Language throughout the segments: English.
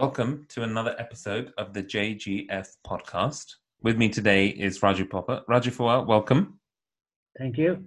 Welcome to another episode of the JGF podcast. With me today is Raju Popper. Raju Fawar, welcome. Thank you.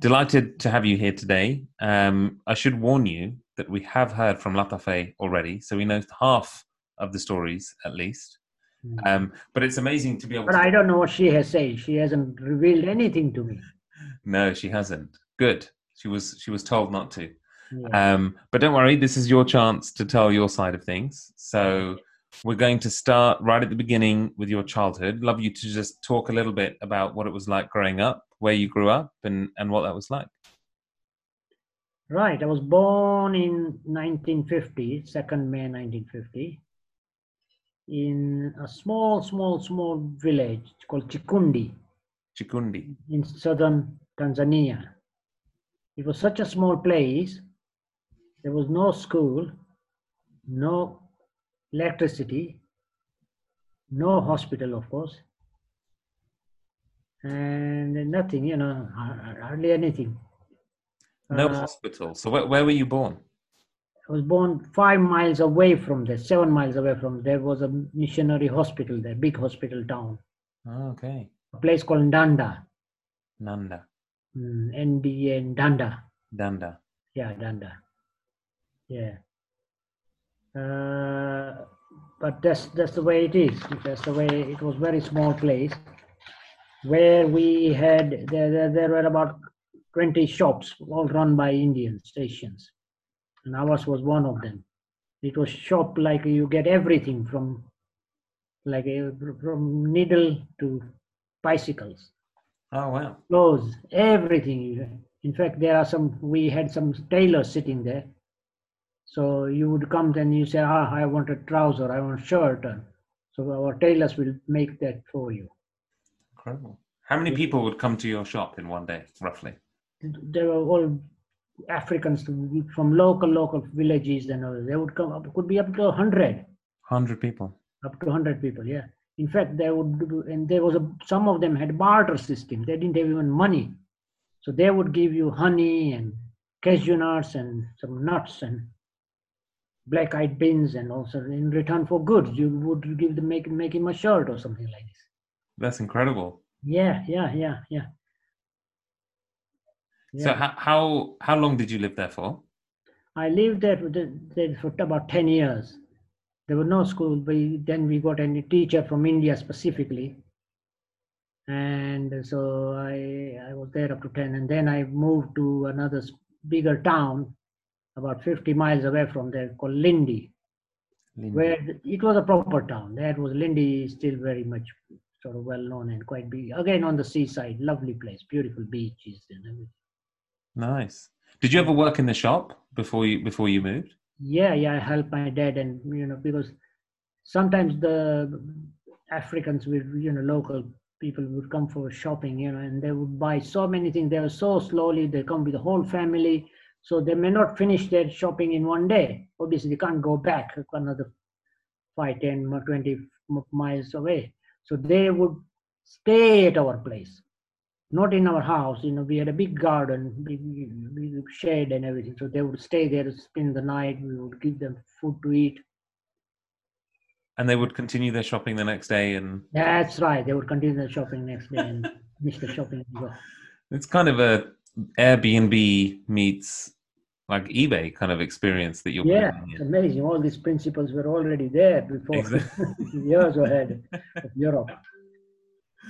Delighted to have you here today. Um, I should warn you that we have heard from Latafe already, so we know half of the stories at least. Mm. Um, but it's amazing to be able But to. I don't know what she has said. She hasn't revealed anything to me. No, she hasn't. Good. She was she was told not to. Yeah. Um, but don't worry, this is your chance to tell your side of things. So we're going to start right at the beginning with your childhood. Love you to just talk a little bit about what it was like growing up, where you grew up, and and what that was like. Right. I was born in 1950, 2nd May 1950, in a small, small, small village called Chikundi Chikundi. in southern Tanzania. It was such a small place. There was no school, no electricity, no hospital, of course, and nothing, you know, hardly anything. No Uh, hospital. So where, where were you born? I was born five miles away from there, seven miles away from there was a missionary hospital there, big hospital town, Oh, okay. a place called Ndanda, Nanda. mm, NDA Ndanda. Danda. Yeah, Danda. Yeah. Uh, but that's that's the way it is. That's the way it was. Very small place where we had there there, there were about twenty shops, all run by Indian stations, and ours was one of them. It was shop like you get everything from like a, from needle to bicycles Oh wow. clothes, everything. In fact, there are some, we had some tailors sitting there. So you would come and you say, ah, I want a trouser, I want a shirt. So our tailors will make that for you. Incredible. How many people would come to your shop in one day, roughly? They were all Africans from local, local villages and. They would come up, could be up to hundred. Hundred people. up to 100 people, yeah. In fact, they would, do- and there was a, some of them had barter system. They didn't have even money. So they would give you honey and cashew nuts and some nuts and black eyed beans and also in return for goods you would give them make make him a shirt or something like this. That's incredible. Yeah, yeah, yeah, yeah. So Yeah. how, how how long did you live there for? I lived there for, there for about 10 years. There was no school. We, then we got a teacher from India specifically. And so I, I was there up to 10. And then I moved to another bigger town about 50 miles away from there called Lindi, Lindi. where it was a proper town. That was Lindi, is still very much sort of well known and quite big. Again, on the seaside, lovely place, beautiful beaches and everything. Nice. Did you ever work in the shop before you before you moved? yeah yeah i helped my dad and you know because sometimes the africans with you know local people would come for shopping you know and they would buy so many things they were so slowly they come with the whole family so they may not finish their shopping in one day. Obviously they can't go back another 5 10 or 20 miles away. So they would stay at our place not in our house. You know we had a big garden big, big shed and everything. So they would stay there spend the night. We would give them food to eat. And they would continue their shopping the next day and that's right. They would continue their shopping next day and finish the shopping it's kind of a Airbnb meets like eBay kind of experience that you're yeah it's amazing all these principles were already there before Exactly. years ahead of europe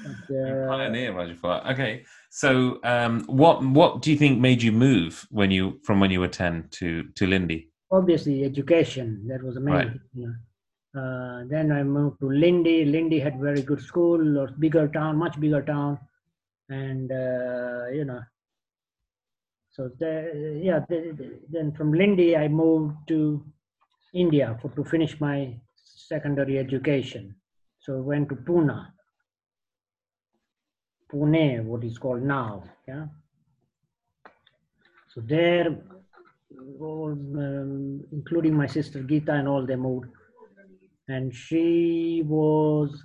but, uh, Pioneer, Rajafar. Okay, so um, what what do you think made you move when you from when you were ten to to Lindi? obviously education that was the main Right. thing, you know. uh, then i moved to lindi lindi had very good school or bigger town much bigger town and uh, you know so the, yeah the, the- then from lindi i moved to india for, to finish my secondary education so I went to pune pune what is called now yeah so there all, um, including my sister Gita and all, they moved. And she was,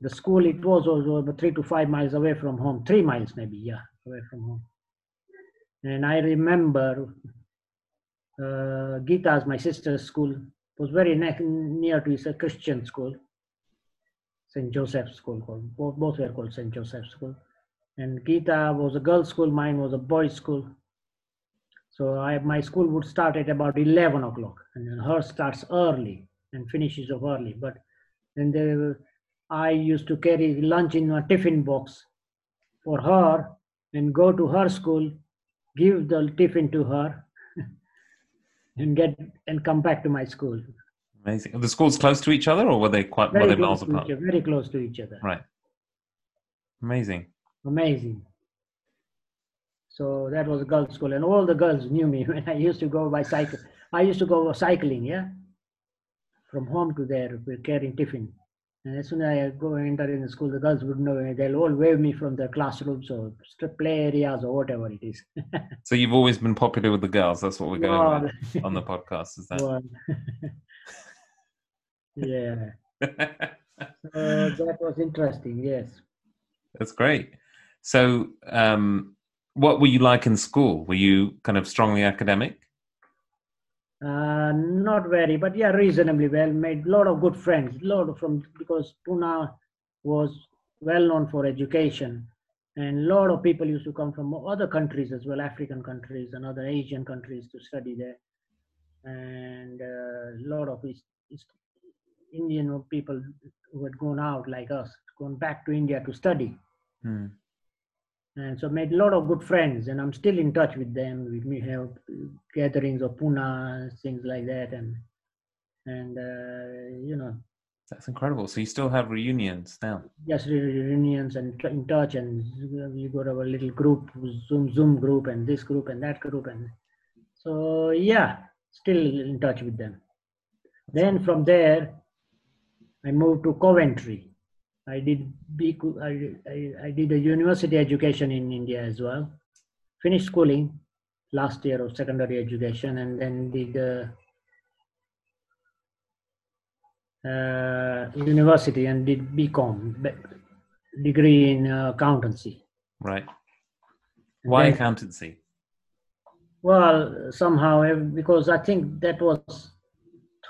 the school it was, about three to five miles away from home, three miles maybe, yeah, away from home. And I remember uh, Gita's, my sister's school, was very ne- near to it's a Christian school, St. Joseph's School. Called, both, both were called St. Joseph's School. And Gita was a girls' school, mine was a boys' school. So I, my school would start at about 11 o'clock, and then hers starts early and finishes off early. But then I used to carry lunch in a tiffin box for her and go to her school, give the tiffin to her, and get and come back to my school. Amazing. Are the schools close to each other, or were they quite were they miles apart? other, very close to each other. Right. Amazing. Amazing. So that was a girls' school, and all the girls knew me when I used to go by cycle. I used to go cycling, yeah, from home to there, with carrying tiffin. And as soon as I go enter in the school, the girls wouldn't know me. They'll all wave me from their classrooms or strip play areas or whatever it is. So you've always been popular with the girls. That's what we're going Well, with on the podcast. Is that? well, yeah, uh, that was interesting. Yes. That's great. So, um, what were you like in school? Were you kind of strongly academic? Uh, not very, but yeah, reasonably well. Made a lot of good friends. lot of from because Pune was well known for education, and a lot of people used to come from other countries as well, African countries and other Asian countries to study there, and uh, a lot of East, East Indian people who had gone out like us, gone back to India to study Hmm. And so made a lot of good friends and i'm still in touch with them we have gatherings of puna things like that and and uh, you know That's incredible. So you still have reunions now. yes reunions and in touch and we got our little group zoom zoom group and this group and that group and so yeah still in touch with them then from there i moved to coventry i did B, I, I, I did a university education in india as well finished schooling last year of secondary education and then did uh, uh, university and did BCom, degree in uh, accountancy. Right. And Why then- accountancy? Well, somehow, eh, because I think that was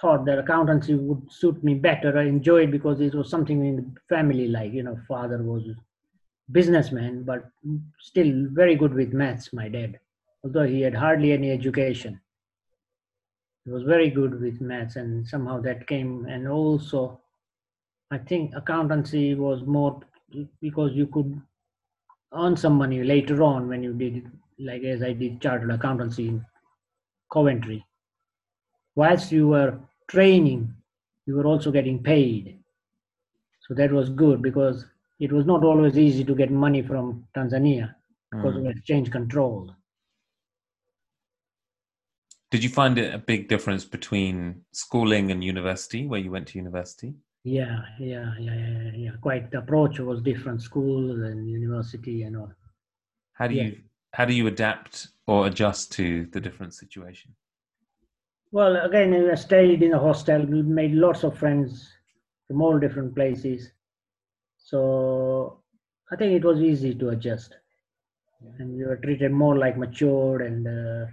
thought that accountancy would suit me better. I enjoyed because it was something in the family, like, you know, father was a businessman, but still very good with maths, my dad, although he had hardly any education. He was very good with maths, and somehow that came. And also, I think accountancy was more because you could earn some money later on when you did, like as I did chartered accountancy in Coventry. Whilst you were training, you were also getting paid. So that was good because it was not always easy to get money from Tanzania because Hmm. of exchange control. Did you find it a big difference between schooling and university, where you went to university? Yeah, yeah, yeah, yeah, yeah. Quite the approach was different, school and university and all. How do Yeah. you how do you adapt or adjust to the different situation? Well, again, I stayed in a hostel, we made lots of friends from all different places. So I think it was easy to adjust. And you were treated more like matured and uh,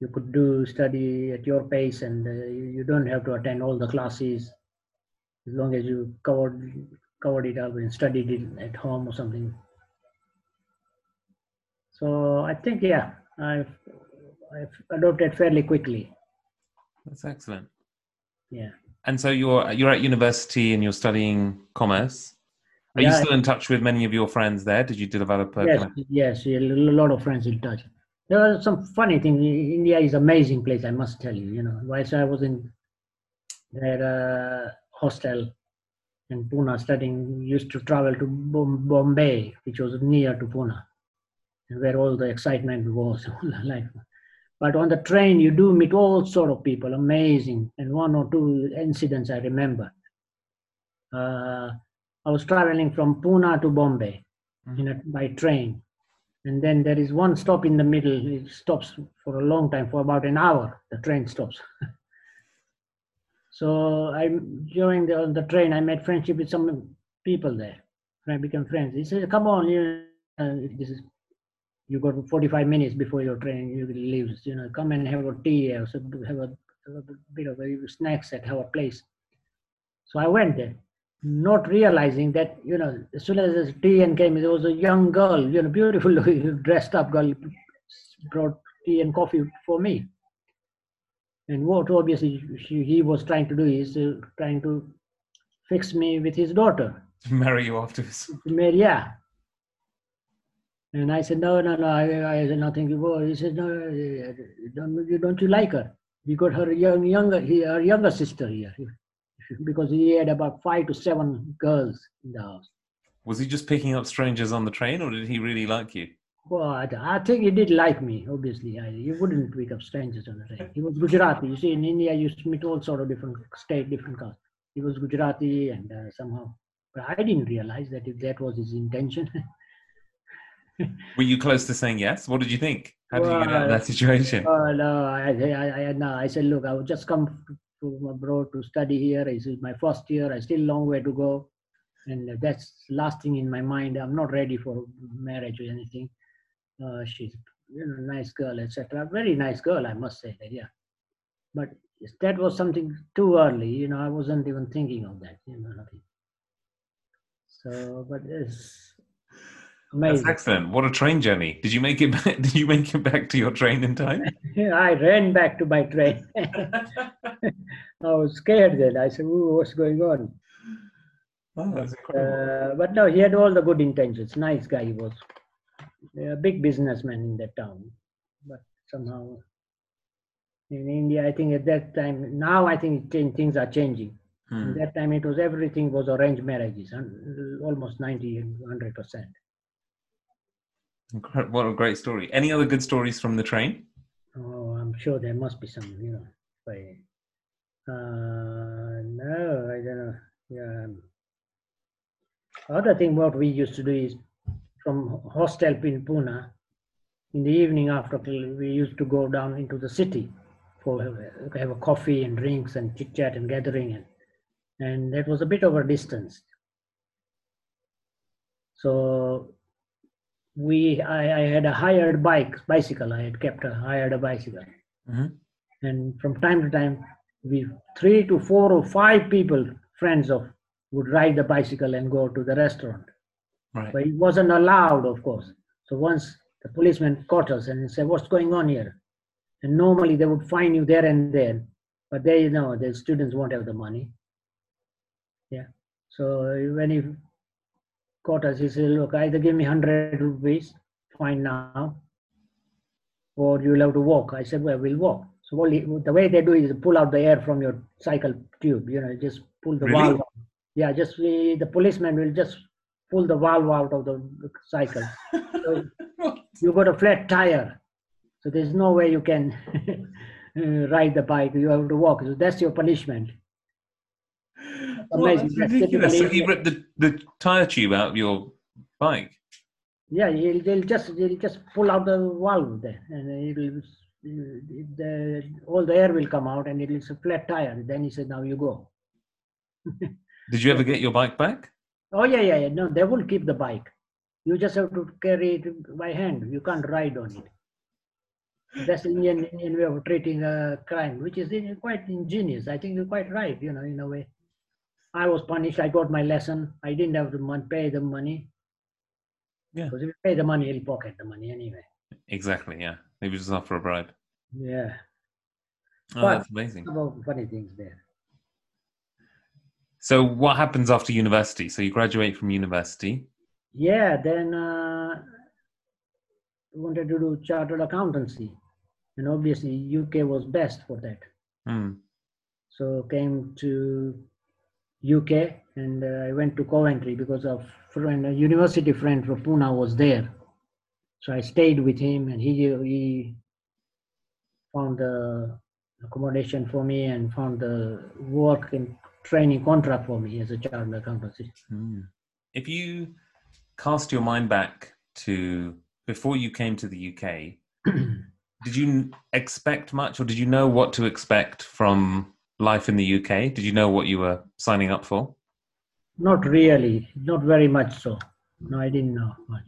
you could do study at your pace and uh, you don't have to attend all the classes as long as you covered covered it up and studied it at home or something. So I think, yeah, I've adopted fairly quickly. That's excellent. Yeah. And so you're you're at university and you're studying commerce. Are you still in touch with many of your friends there? Did you develop a Yes, yes, a lot of friends in touch. There are some funny things. India is amazing place, I must tell you. You know, whilst I was in their uh, hostel in Pune studying, used to travel to Bombay, which was near to Pune, where all the excitement was. like, but on the train, you do meet all sort of people, amazing. And one or two incidents I remember. Uh, I was traveling from Pune to Bombay in a, by train. And then there is one stop in the middle. It stops for a long time, for about an hour. The train stops. so I, during the, the train, I made friendship with some people there. And I became friends. He said, "Come on, you, uh, this is you got 45 minutes before your train you leaves. You know, come and have a tea or have a a bit of a snacks at our place. So I went there, not realizing that, you know, as soon as the tea and came, there was a young girl, you know, beautiful dressed up girl, brought tea and coffee for me. And what obviously she, he was trying to do is uh, trying to fix me with his daughter. To marry you after this. Marry, yeah. And I said, no, no, no, I, I said nothing before. He said, no, don't, you, don't you like her? We got her young, younger, her younger sister here because he had about five to seven girls in the house. Was he just picking up strangers on the train or did he really like you? Well, I, I think he did like me, obviously. I, you wouldn't pick up strangers on the train. He was Gujarati. You see, in India, you meet all sort of different state, different castes. He was Gujarati and uh, somehow, but I didn't realize that if that was his intention. Were you close to saying yes? What did you think? How did well, you get out of that situation? Uh, no, I, I, I, no, I said, look, I would just come to abroad to study here. This is my first year. I still long way to go, and that's last thing in my mind. I'm not ready for marriage or anything. Uh, she's you know nice girl, etc. Very nice girl, I must say that. Yeah, but that was something too early. You know, I wasn't even thinking of that. You know, nothing. So, but it's Amazing. That's excellent. What a train journey! Did you make it? Back, did you make it back to your train in time? I ran back to my train. I was scared then. I said, "What's going on?" Oh, that's incredible. Uh, but no, he had all the good intentions. Nice guy he was. A big businessman in that town, but somehow in India, I think at that time. Now I think things are changing. Hmm. At that time, it was everything was arranged marriages, almost 90, 100 percent. What a great story. Any other good stories from the train? Oh, I'm sure there must be some, you know. But, uh, no, I don't know. Yeah. Other thing what we used to do is from hostel in Pune, in the evening after we used to go down into the city for have a coffee and drinks and chit chat and gathering and and that was a bit of a distance. So we I, I, had a hired bike bicycle. I had kept a hired a bicycle. Mm-hmm. and from time to time we three to four or five people friends of would ride the bicycle and go to the restaurant. Right. but it wasn't allowed of course. So once the policeman caught us and said what's going on here? And normally they would fine you there and then but they know the students won't have the money. Yeah. So when he quotas. He said, look, either give me 100 rupees, fine now, or you'll have to walk. I said, well, we'll walk. So only, the way they do is pull out the air from your cycle tube, you know, just pull the really? valve. Yeah, just the, the policeman will just pull the valve out of the cycle. so you got a flat tire. So there's no way you can ride the bike. You have to walk. So that's your punishment amazing. Well, ridiculous. So he ripped the, the tire tube out of your bike. Yeah, he'll, they'll just he'll just pull out the valve there, and it'll the all the air will come out, and it'll it's a flat tire. Then he said, "Now you go." Did you ever get your bike back? Oh yeah, yeah, yeah. No, they will keep the bike. You just have to carry it by hand. You can't ride on it. That's Indian Indian way of treating a crime, which is quite ingenious. I think you're quite right. You know, in a way. I was punished. I got my lesson. I didn't have to pay the money. Yeah. Because if you pay the money, he'll pocket the money anyway. Exactly. Yeah. Maybe just offer a bribe. Yeah. Oh, but that's amazing. About funny things there. So, what happens after university? So, you graduate from university. Yeah. Then uh, wanted to do chartered accountancy, and obviously UK was best for that. Mm. So, came to UK, and uh, I went to Coventry because of friend, a university friend from Pune was there. So I stayed with him, and he he found the accommodation for me and found the work and training contract for me as a chartered accountant. Mm. If you cast your mind back to before you came to the UK, did you expect much, or did you know what to expect from life in the UK? Did you know what you were signing up for? Not really, not very much so. No, I didn't know much.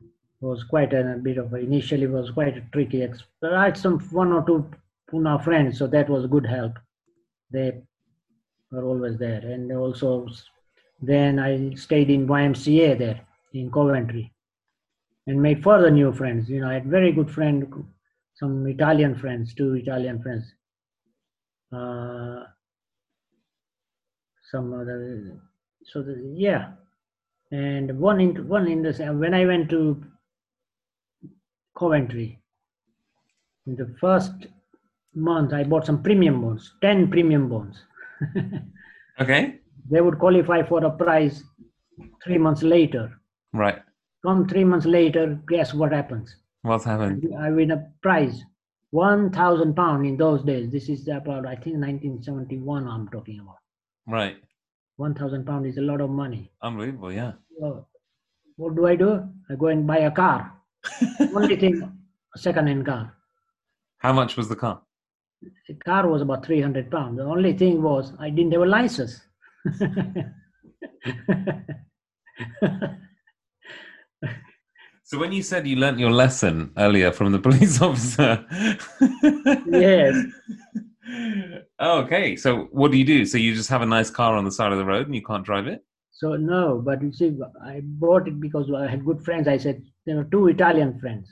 It was quite a, a bit of a, initially was quite a tricky. I had some one or two Pune friends, so that was good help. They were always there, and also then I stayed in YMCA there in Coventry, and made further new friends. You know, I had very good friend, some Italian friends, two Italian friends. Uh, some other, so the, yeah, and one in one in this when I went to Coventry, in the first month I bought some premium bonds, ten premium bonds. Okay. they would qualify for a prize three months later. Right. Come three months later, guess what happens? What's happened? I win a prize, one thousand pound in those days. This is about I think 1971. I'm talking about. Right. One thousand pound is a lot of money. Unbelievable. Yeah. So what do I do? I go and buy a car. Only thing, a second-hand car. How much was the car? The car was about 300 pounds. The only thing was I didn't have a license. So when you said you learnt your lesson earlier from the police officer. Yes. Okay. So what do you do? So you just have a nice car on the side of the road and you can't drive it? so no, but you see, I bought it because I had good friends. I said there were two Italian friends.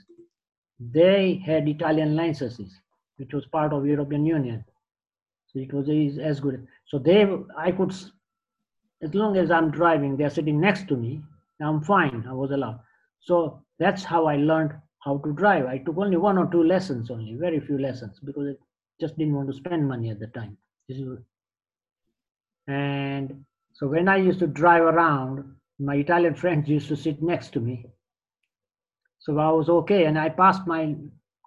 They had Italian licenses, which was part of European Union. So it was as- as good. So they, I could, as long as I'm driving, they're sitting next to me. I'm fine. I was allowed. So that's how I learned how to drive. I took only one or two lessons, only very few lessons, because I just didn't want to spend money at the time. And so when I used to drive around, my Italian friends used to sit next to me. So I was okay, and I passed my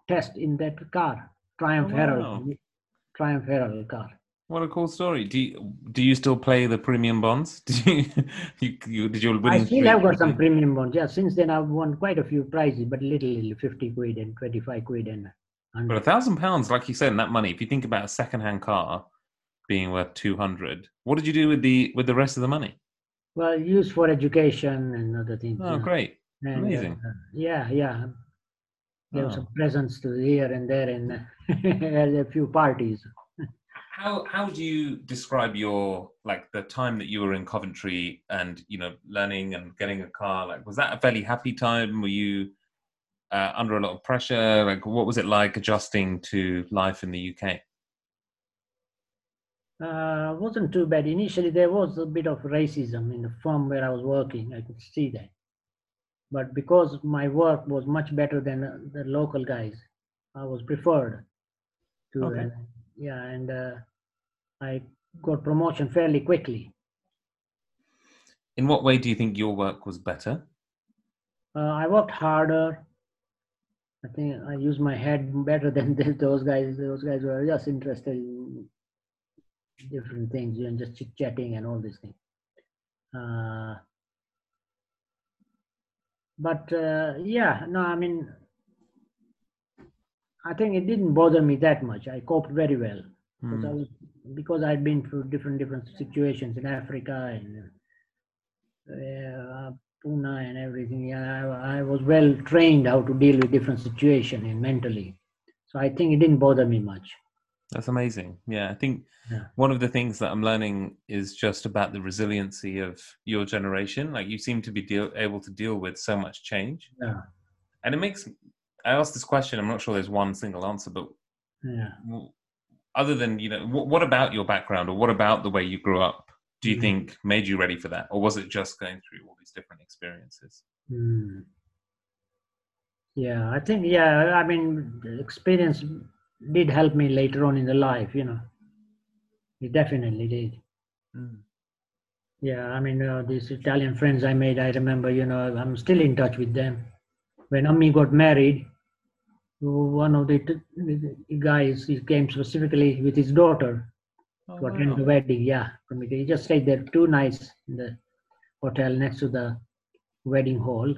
test in that car, Triumph Oh, Herald, wow. Triumph Herald car. What a cool story. Do you, do you still play the premium bonds? Did you, you, you did your I still have got some premium bonds. Yeah, since then I've won quite a few prizes, but little, little 50 quid and 25 quid and But a thousand pounds, like you said, in that money, if you think about a second-hand car being worth two hundred, what did you do with the with the rest of the money? Well, used for education and other things. Oh, you great! And, uh, amazing. yeah, yeah. Gave Oh. some presents to here and there and a few parties. How how would you describe your like the time that you were in Coventry and you know learning and getting a car? Like, was that a fairly happy time? Were you uh, under a lot of pressure? Like, what was it like adjusting to life in the UK? Uh, wasn't too bad. Initially, there was a bit of racism in the firm where I was working. I could see that. But because my work was much better than uh, the local guys, I was preferred to. Okay. uh, yeah, and uh, I got promotion fairly quickly. In what way do you think your work was better? Uh, I worked harder. I think I used my head better than th- those guys. Those guys were just interested in different things, know, just chit chatting and all these things. Uh, but uh, yeah, no, I mean, I think it didn't bother me that much. I coped very well because I was because I'd been through different different situations in Africa and uh, Pune and everything. Yeah, I, I was well trained how to deal with different situations and mentally. So I think it didn't bother me much. That's amazing. Yeah, I think Yeah. one of the things that I'm learning is just about the resiliency of your generation. Like you seem to be deal, able to deal with so much change, Yeah, and it makes. I asked this question. I'm not sure there's one single answer, but yeah. Other than you know, what, what about your background or what about the way you grew up? Do you Mhm. think made you ready for that, or was it just going through all these different experiences? Hmm. Yeah, I think yeah. I mean, experience did help me later on in the life. You know, it definitely did. Yeah, I mean, uh, these Italian friends I made, I remember, you know, I'm still in touch with them. When Ammi got married, one of the, t- guys, he came specifically with his daughter Oh, to attend wow. the wedding. Yeah, from he just stayed there two nights in the hotel next to the wedding hall.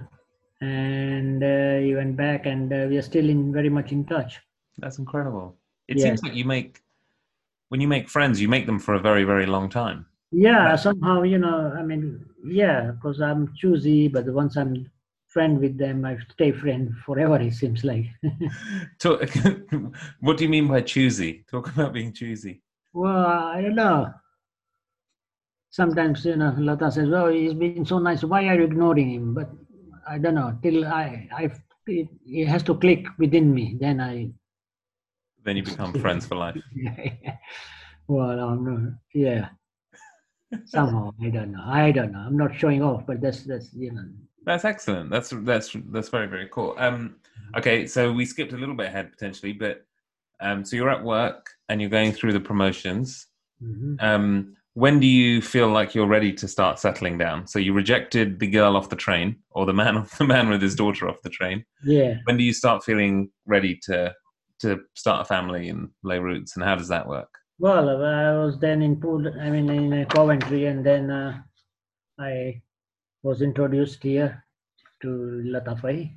And uh, he went back, and uh, we are still in very much in touch. That's incredible. It Yeah. seems like you make when you make friends, you make them for a very, very long time. Yeah, Yeah. somehow, you know, I mean, yeah, because I'm choosy, but once I'm friend with them. I stay friend forever. It seems like. Talk, what do you mean by choosy? Talk about being choosy. well, I don't know. Sometimes you know, Lata says, "Oh, he's been so nice. Why are you ignoring him?" But I don't know. Till I, I, it, it has to click within me. Then I. Then you become friends for life. well, I'm not, yeah. Somehow I don't know. I don't know. I'm not showing off, but that's that's you know. That's excellent. That's that's that's very very cool. Um, okay, so we skipped a little bit ahead potentially, but um, so you're at work and you're going through the promotions. Mhm. Um, when do you feel like you're ready to start settling down? So you rejected the girl off the train, or the man the man with his daughter off the train. Yeah. When do you start feeling ready to to start a family and lay roots? And how does that work? Well, I was then in Pool, I mean in uh, Coventry, and then uh, I was introduced here to Latafai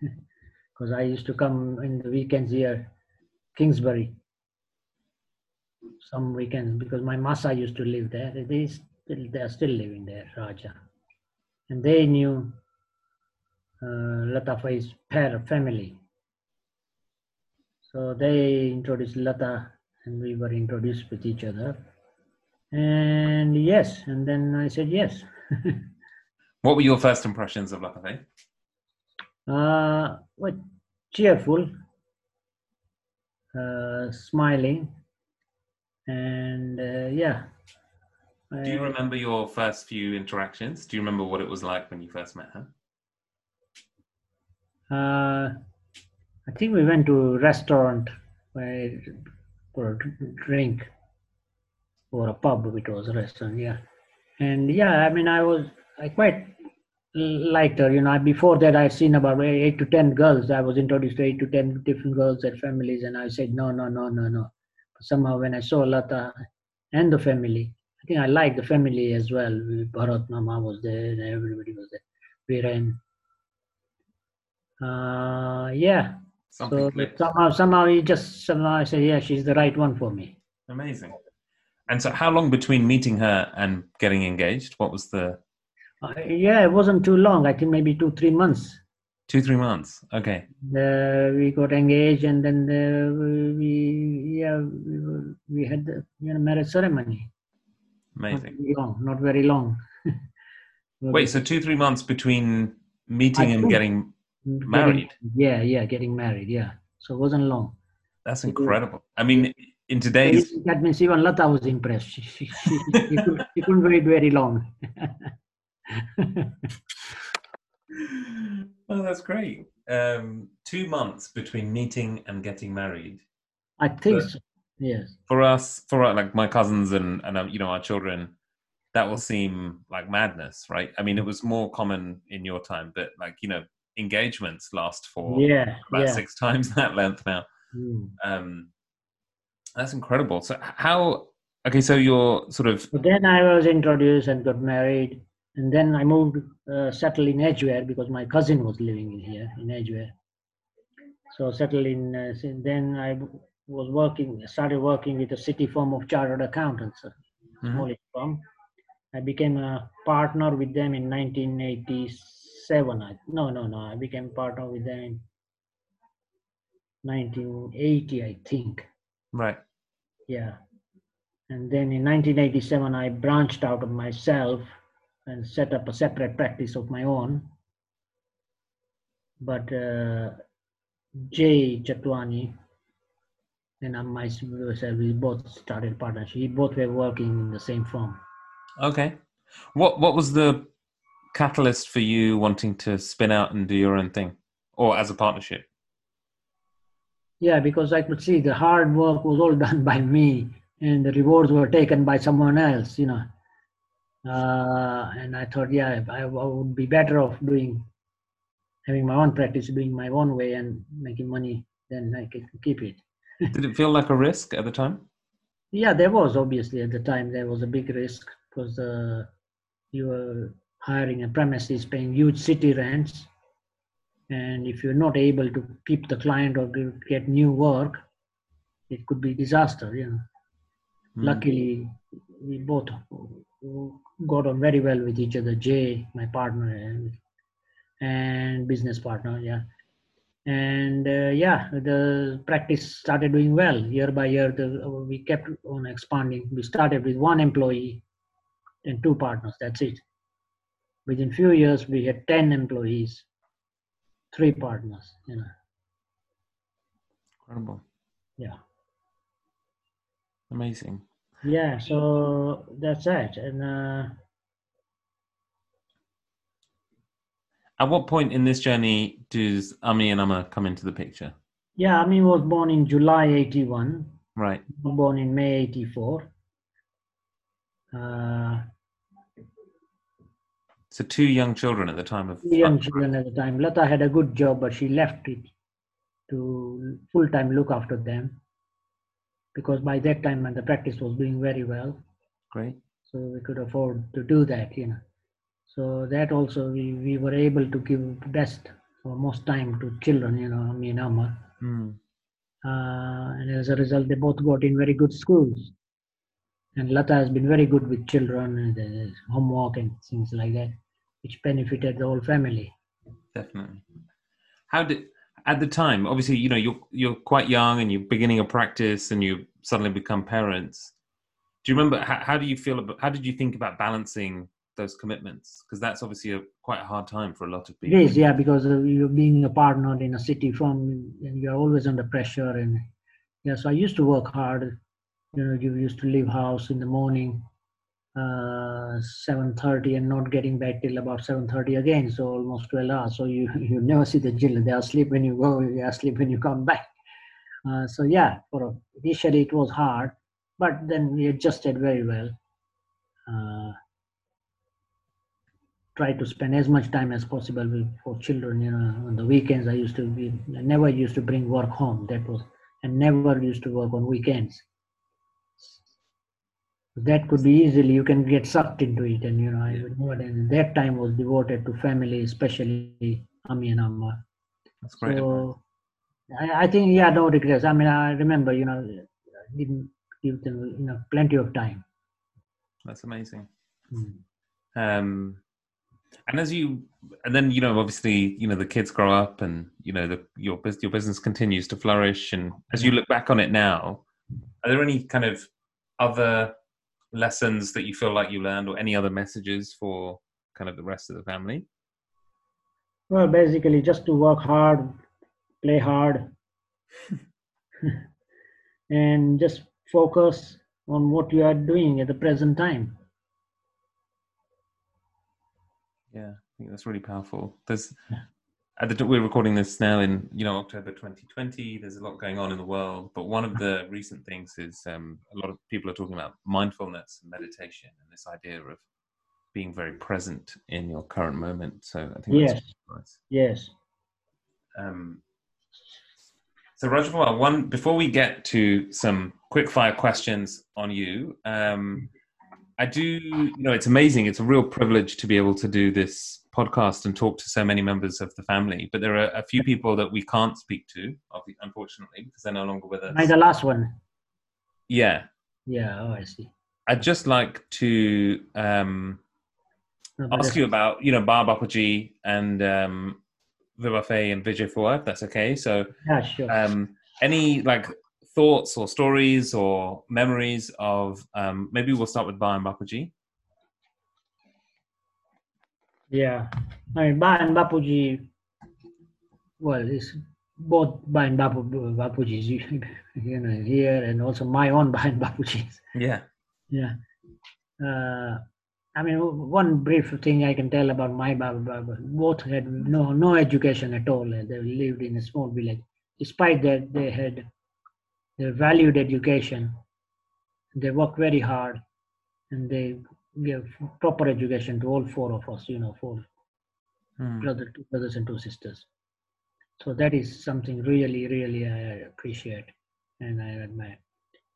because I used to come in the weekends here, Kingsbury, some weekends because my masa used to live there. They still they are still living there, Raja, and they knew uh, Latafai's pair family. So they introduced Lata and we were introduced with each other. And yes, and then I said yes. What were your first impressions of Latafe? uh, what cheerful, uh, smiling, and uh, yeah. Do you remember your first few interactions? Do you remember what it was like when you first met her? Uh, I think we went to a restaurant where, for a drink or a pub, it was a restaurant, yeah. And yeah, I mean, I was, I quite liked her, you know. Before that, I've seen about eight to 10 girls. I was introduced to eight to 10 different girls and families, and I said, no, no, no, no, no. But somehow, when I saw Lata and the family, I think I liked the family as well. Bharat Mama was there, and everybody was there. Viren. Uh, yeah. Something So clicked. somehow, somehow, he just somehow I said, yeah, she's the right one for me. Amazing. And so, how long between meeting her and getting engaged? What was the Uh, yeah, it wasn't too long. I think maybe two, three months. two, three months? Okay. Uh, we got engaged, and then uh, we, yeah, we, were- we had the you know, marriage ceremony. Not Amazing. very long. Not very long. Wait, so two, three months between meeting I and getting Getting- married? yeah, yeah, getting married. Yeah, so it wasn't long. that's incredible. I mean, in today's that means even Lata was impressed. She, she, she, she, couldn't, she couldn't wait very long. oh, that's great. Um, two months between meeting and getting married. I think so. Yes. For us, for uh, like my cousins and and um, you know our children, that will seem like madness, right? I mean, it was more common in your time, but like you know, engagements last for Yeah. about Yeah. six times that length now. Mm. Um, that's incredible. So how? Okay, so you're sort of So then I was introduced and got married, and then I moved, uh, settled in Edgware because my cousin was living in here in Edgware. So settled in. Uh, then I was working, started working with a city firm of chartered accountants, a Mhm. smallish firm. I became a partner with them in 1987. I, no, no, no. I became partner with them in 1980, I think. right. Yeah. And then in 1987, I branched out of myself and set up a separate practice of my own. But uh, Jay Chatwani and I myself, we both started partnership. We both were working in the same firm. Okay. What What was the catalyst for you wanting to spin out and do your own thing, or as a partnership? Yeah, because I could see the hard work was all done by me, and the rewards were taken by someone else. You know, uh, and I thought, yeah, I, I would be better off doing, having my own practice, doing my own way, and making money. Then I could keep it. Did it feel like a risk at the time? Yeah, there was obviously at the time there was a big risk because uh, you were hiring a premises, paying huge city rents, and if you're not able to keep the client or get- get new work, it could be disaster. You know. Mm. Luckily, we both got on very well with each other. Jay, my partner, and and business partner. Yeah, and uh, yeah, the practice started doing well year by year. The, we kept on expanding. We started with one employee and two partners. That's it. Within few years, we had ten employees, three partners. You know. Incredible. Yeah. Amazing. Yeah. So that's it. And. Uh, At what point in this journey does Ami and Amma come into the picture? Yeah, Ami was born in July 81. Right. Born in May 84. Uh, so two young children at the time of young children at the time. Lata had a good job, but she left it to full time look after them because by that time and the practice was doing very well. Great. So we could afford to do that, you know. So that also we, we were able to give best or most time to children, you know, me and Amma. Mm. Uh, and as a result, they both got in very good schools. And Lata has been very good with children and homework and things like that, which benefited the whole family. Definitely. How did at the time? Obviously, you know you're you're quite young and you're beginning a practice, and you suddenly become parents. Do you remember how, how do you feel about how did you think about balancing those commitments because that's obviously a quite a hard time for a lot of people it is yeah because you're being a partner in a city firm and you're always under pressure and yeah so i used to work hard you know you used to leave house in the morning uh 7.30 and not getting back till about 7.30 again so almost 12 hours so you you never see the children they are asleep when you go they are asleep when you come back uh, so yeah for initially it was hard but then we adjusted very well uh, try to spend as much time as possible with, for children. You know, on the weekends I used to be, I never used to bring work home. That was, and never used to work on weekends. That could be easily you can get sucked into it, and you know, I would and that time was devoted to family, especially Ami and Amma. That's great. So, I, I think yeah, no regrets. I mean, I remember, you know, didn't give them you know plenty of time. That's amazing. Mm. Um, and as you and then you know obviously you know the kids grow up and you know the, your your business continues to flourish and as you look back on it now are there any kind of other lessons that you feel like you learned or any other messages for kind of the rest of the family? Well basically just to work hard play hard and just focus on what you are doing at the present time. Yeah i think that's really powerful. There's the, we're recording this now in you know october 2020 there's a lot going on in the world but one of the recent things is um, a lot of people are talking about mindfulness and meditation and this idea of being very present in your current moment so i think yes nice. yes um, so Rajapal, one before we get to some quick fire questions on you, um, I do, you know, it's amazing. It's a real privilege to be able to do this podcast and talk to so many members of the family. But there are a few people that we can't speak to, unfortunately, because they're no longer with us. the last one. Yeah. Yeah. Oh, I see. I'd just like to um, no, ask you about, you know, Bar and um, Vivafe and Vijay Fua, if that's okay. So, yeah, sure. Um, any like thoughts or stories or memories of um, maybe we'll start with Ba and. Yeah, I mean Ba and Bapuji. Well, it's both Ba and Bapu, Bapuji's, you know, here and also my own Ba and Bapuji's. Yeah, yeah. Uh, I mean, one brief thing I can tell about my Baba, Baba both had no no education at all. They lived in a small village. Despite that, they had they valued education. They work very hard, and they give proper education to all four of us. You know, four hmm. brother, two brothers and two sisters. So that is something really, really I appreciate and I admire.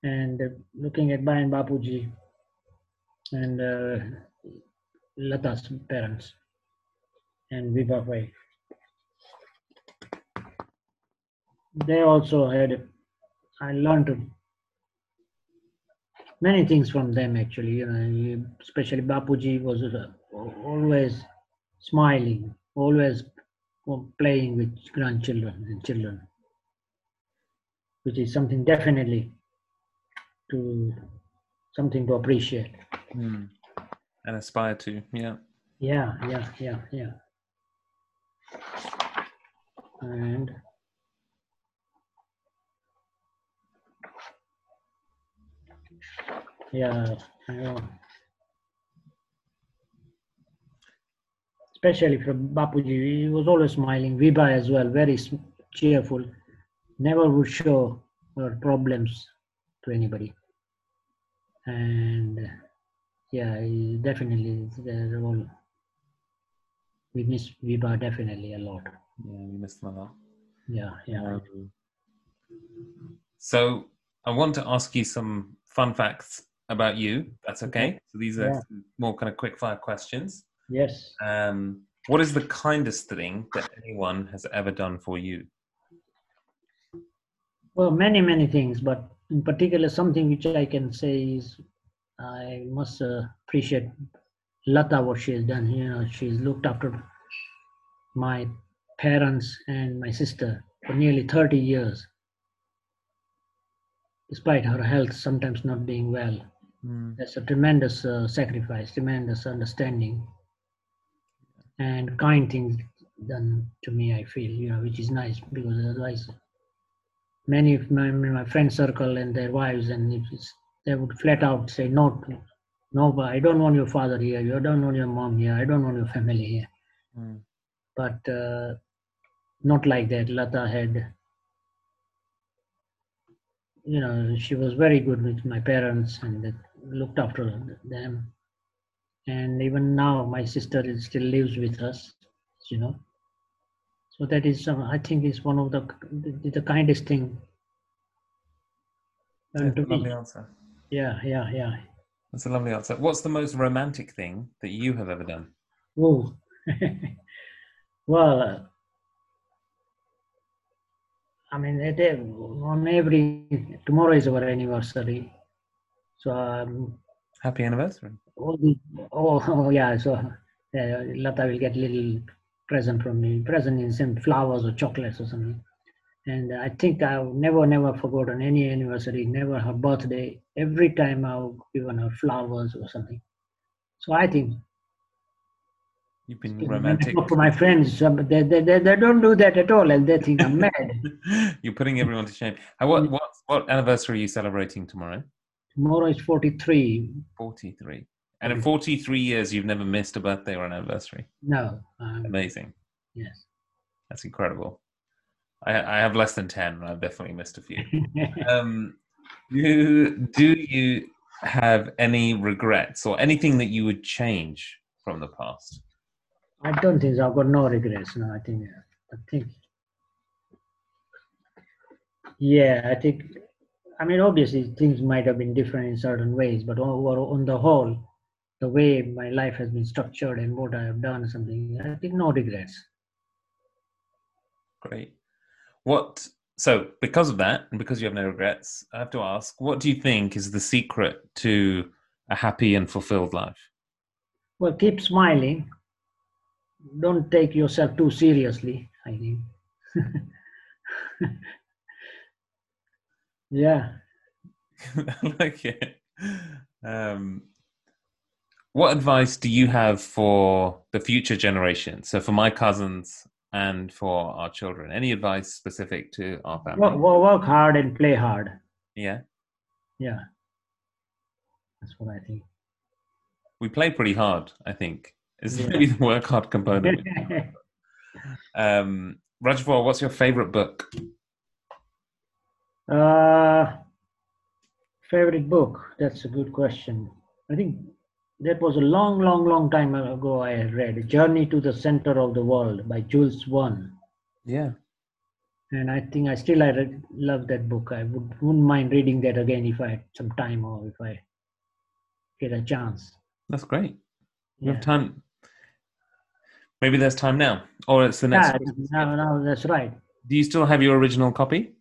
And uh, looking at Bayan Bapuji and uh, Lata's parents and Vibha they also had I learned many things from them actually. You know, especially Bapuji was uh, always smiling, always playing with grandchildren and children, which is something definitely to something to appreciate. Mm. And aspire to, yeah. Yeah, yeah, yeah, yeah. And yeah, I know. Especially from Bapuji, he was always smiling. Viba as well, very cheerful. Never would show her problems to anybody. And yeah, definitely they're all. We miss Viba definitely a lot. Yeah, we miss them a lot. Yeah, yeah. Um, so I want to ask you some fun facts about you. That's okay. So these are Yeah. more kind of quick fire questions. Yes. Um, what is the kindest thing that anyone has ever done for you? Well, many, many things, but in particular, something which I can say is I must uh, appreciate Lata what she has done. You know, she's looked after my parents and my sister for nearly 30 years, despite her health sometimes not being well. That's a tremendous uh, sacrifice, tremendous understanding, and kind things done to me. I feel, you know, which is nice because otherwise, many of my my friend circle and their wives and is, they would flat out say no, to- no, but I don't want your father here. You don't want your mom here. I don't want your family here. Mm. But uh, not like that. Lata had, you know, she was very good with my parents and that looked after them. And even now, my sister is, still lives with us, you know. So that is, uh, I think, is one of the the, the kindest thing. That's to a lovely me. answer. Yeah, yeah, yeah. That's a lovely answer. What's the most romantic thing that you have ever done? Oh, well, uh, I mean, uh, on every tomorrow is our anniversary, so um, Happy anniversary. all the oh, oh yeah, so uh, Lata will get little present from me, present in some flowers or chocolates or something. And I think I've never, never forgotten any anniversary, never her birthday. Every time I've given her flowers or something. So I think You've been romantic. to my friends, they, they, they, they don't do that at all, and they think I'm mad. You're putting everyone to shame. What, what, what anniversary are you celebrating tomorrow? Tomorrow is 43. 43. And in 43 years, you've never missed a birthday or an anniversary. No, um, Amazing. yes. That's incredible. I, I have less than 10. and I've definitely missed a few. Um, do, do you have any regrets or anything that you would change from the past? I don't think so. I've got no regrets. No, I think, I think, yeah, I think, I mean, obviously things might have been different in certain ways, but over, on the whole, the way my life has been structured and what I have done, something, I think no regrets. Great. What so because of that and because you have no regrets, I have to ask, what do you think is the secret to a happy and fulfilled life? Well, keep smiling. Don't take yourself too seriously, I think. yeah. I like it. Um, what advice do you have for the future generation? So for my cousins and for our children, any advice specific to our family? Work, work hard and play hard. yeah, Yeah. That's what I think. we play pretty hard. I think is Yeah. maybe the work hard component. um, Rajvar, what's your favorite book? Uh, favorite book? That's a good question. I think that was a long, long, long time ago I read Journey to the Center of the World by Jules Verne. Yeah, And I think I still I read, love that book. I would, wouldn't mind reading that again if I had some time or if I get a chance. that's great. You yeah. have time. Maybe there's time now, or it's the next. Yeah, no, no, that's right. Do you still have your original copy?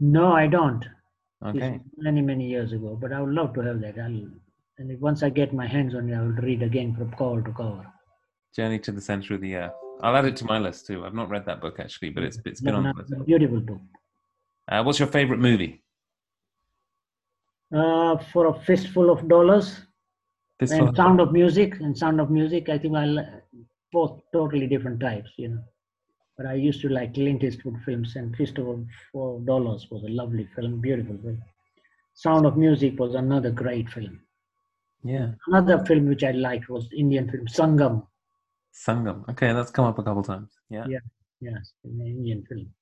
No, I don't. It's Okay. many, many years ago, but I would love to have that. I'll, and if once I get my hands on it, I will read again from cover to cover. Journey to the Center of the Earth. I'll add it to my list too. I've not read that book actually, but it's it's been on the list. beautiful book. Uh, what's your favorite movie? Uh, for a fistful of dollars This and one. Sound of Music and Sound of Music. I think I li- both totally different types, you know. But I used to like Clint Eastwood films, and for Dollars was a lovely film, beautiful film. Sound of Music was another great film. Yeah, Another film which I liked was Indian film Sangam. Sangam. Okay, that's come up a couple times. Yeah, Yeah. Yes, an Indian film.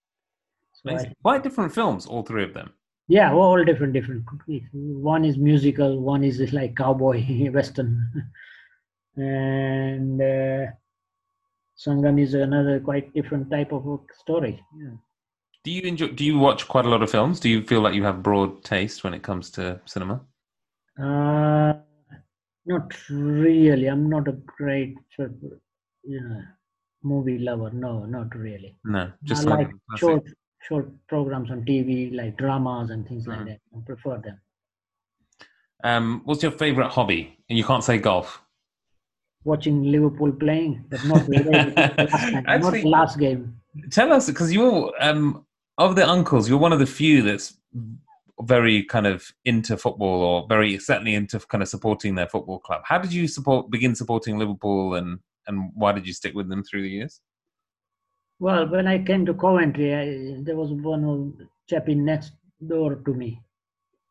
So I, Amazing. quite different films, all three of them. yeah, all different, different. One is musical, one is like cowboy western, and uh, Sangam is another quite different type of story. Yeah. Do you enjoy? Do you watch quite a lot of films? Do you feel like you have broad taste when it comes to cinema? Uh, not really. I'm not a great, know, movie lover. No, not really. No, just I like like short, short programs on TV, like dramas and things like Mhm. that. I prefer them. Um, what's your favorite hobby? And you can't say golf. Watching Liverpool playing, but not the last time, Actually- not last game. Tell us, because you're um, of the uncles, you're one of the few that's very kind of into football, or very certainly into kind of supporting their football club. How did you support begin supporting Liverpool, and and why did you stick with them through the years? Well, when I came to Coventry, I, there was one old chap in next door to me,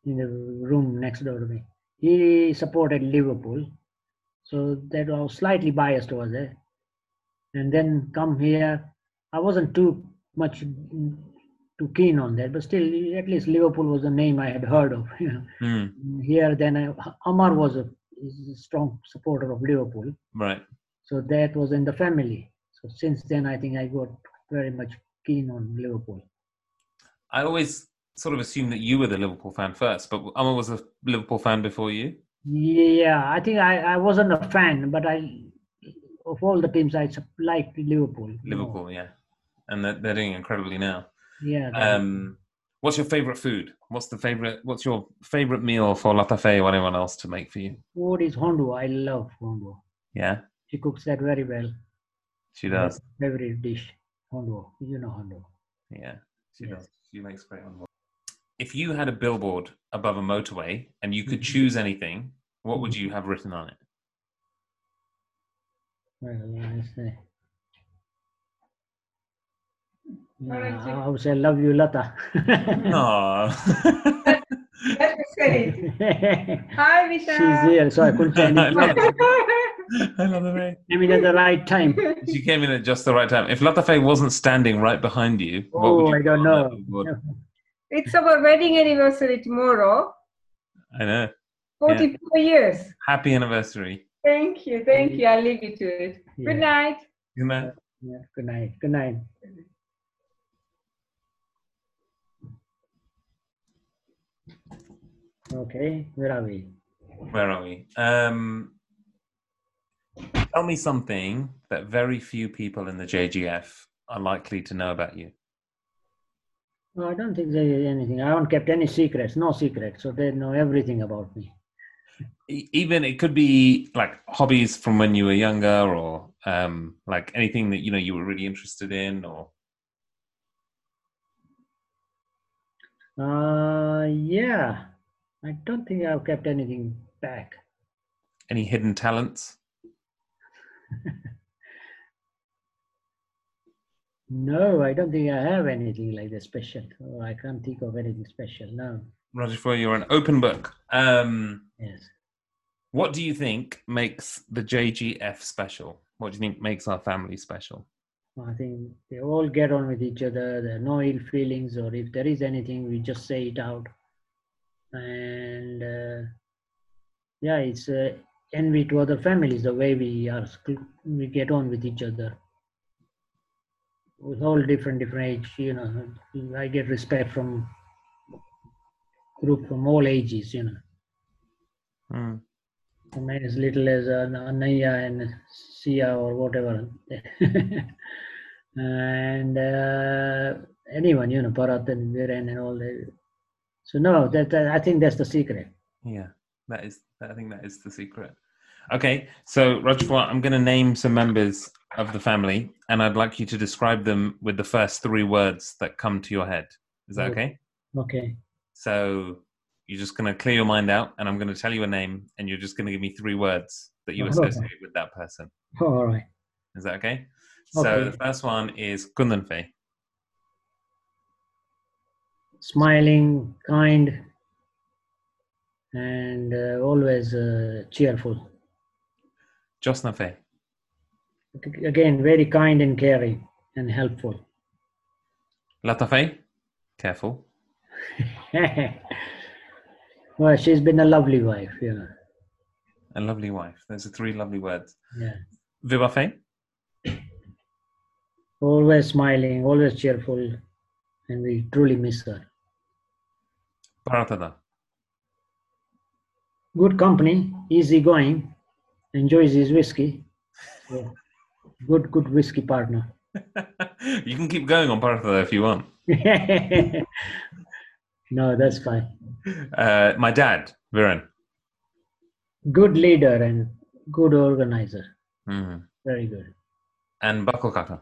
in the room next door to me. He supported Liverpool, so that I was slightly biased over there. And then come here, I wasn't too much mm, too keen on that, but still, at least Liverpool was a name I had heard of. You know, Hmm, here then I, Amar was a, is a strong supporter of Liverpool, right. so that was in the family. So since then, I think I got very much keen on Liverpool. I always sort of assumed that you were the Liverpool fan first, but Amar was a Liverpool fan before you. Yeah, I think I, I wasn't a fan, but I of all the teams I liked Liverpool. Liverpool, yeah, and they're, they're doing incredibly now. Yeah. Um, what's your favorite food? What's the favorite? What's your favorite meal for Latafe or anyone else to make for you? Food is Handvo. I love Handvo. Yeah, She cooks that very well. she does. Favorite dish, Handvo. You know Handvo. Yeah, she Yes. does. She makes great one. If you had a billboard above a motorway and you could Mhm. choose anything, what would you have written on it? Well, I say. All right, Yeah, I would say love you, Lata. Aww. Let me say it. She's here, so I couldn't say I anything. love I love the way. I mean, at the right time. She came in at just the right time. If Latafe wasn't standing right behind you, what would Oh, you I don't know. billboard? It's our wedding anniversary tomorrow. I know. 44 years. Happy anniversary. Thank you. Thank you. I'll leave you to it. Yeah. Good night. You know? Yeah, good night. Good night. Okay, where are we? Where are we? Um, tell me something that very few people in the JGF are likely to know about you. No, I don't think there is anything. I haven't kept any secrets, no secrets. So they know everything about me. Even it could be like hobbies from when you were younger, or um, like anything that you know you were really interested in, or Uh, yeah, I don't think I've kept anything back. any hidden talents. No, I don't think I have anything like that special. Oh, I can't think of anything special. No. Roger, for you're an open book. Um, Yes. what do you think makes the JGF special? What do you think makes our family special? I think they all get on with each other. There are no ill feelings, or if there is anything, we just say it out. And uh, yeah, it's uh, envy to other families the way we are. We get on with each other. With all different different age, you know, I get respect from group from all ages, you know. I mean, as little as uh, Anaya and Sia or whatever. and uh, anyone, you know, Bharat and Viren and all that. So no, that, that I think that's the secret. Yeah, that is. I think that is the secret. Okay, so Rajapur, I'm going to name some members of the family, and I'd like you to describe them with the first three words that come to your head. Is that okay? Okay. So you're just going to clear your mind out, and I'm going to tell you a name, and you're just going to give me three words that you Okay. associate with that person. All right. Is that okay? So the first one is Kundanfe. Smiling, kind, and uh, always uh, cheerful. Josnafe. Again, very kind and caring and helpful. Latafe. Careful. well, she's been a lovely wife, you know. A lovely wife. Those are three lovely words. Yeah. Vivafe. Always smiling, always cheerful, and we truly miss her. Bharatada. Good company, easy going, enjoys his whiskey. So, good, good whiskey partner. you can keep going on Bharatada if you want. no, that's fine. Uh, my dad, Viren. Good leader and good organizer. Mhm. Very good. And Bakalkata.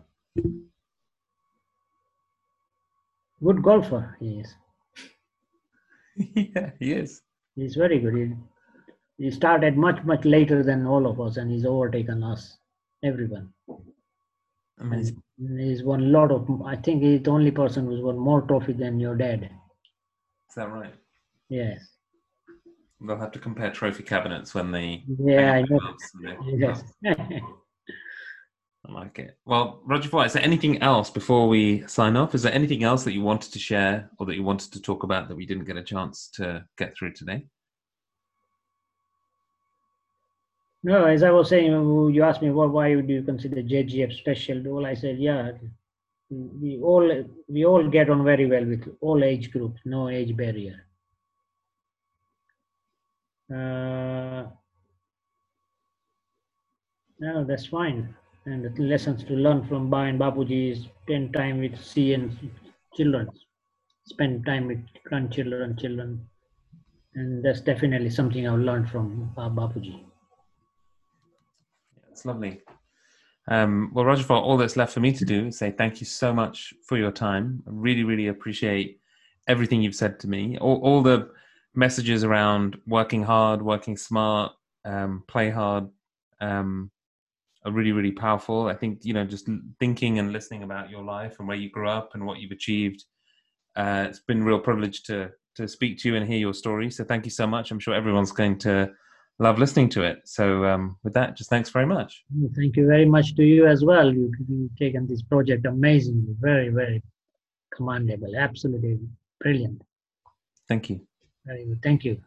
Good golfer, he is. yeah, he is. He's very good. He, he started much, much later than all of us, and he's overtaken us, everyone. Amazing. And he's won a lot of. I think he's the only person who's won more trophy than your dad. Is that right? Yes. They'll have to compare trophy cabinets when they. Yeah, I know. they- Yes. I like it. Well, Roger Ford, is there anything else before we sign off? Is there anything else that you wanted to share or that you wanted to talk about that we didn't get a chance to get through today? No, as I was saying, you asked me, well, why would you consider JGF special? Well, I said, yeah, we all we all get on very well with all age groups, no age barrier. Uh, no, that's fine. And the lessons to learn from Ba and is spend time with C and children, spend time with grandchildren, children, and that's definitely something I've learned from Ba Bapuji. It's lovely. Um, well, Roger, for all that's left for me to do is say thank you so much for your time. I really, really appreciate everything you've said to me. All, all the messages around working hard, working smart, um, play hard um, are really, really powerful. I think, you know, just thinking and listening about your life and where you grew up and what you've achieved. Uh, it's been a real privilege to to speak to you and hear your story. So thank you so much. I'm sure everyone's going to love listening to it. So um, with that, just thanks very much. Thank you very much to you as well. You, you've taken this project amazingly, very, very commendable, absolutely brilliant. Thank you. Very good. Thank you.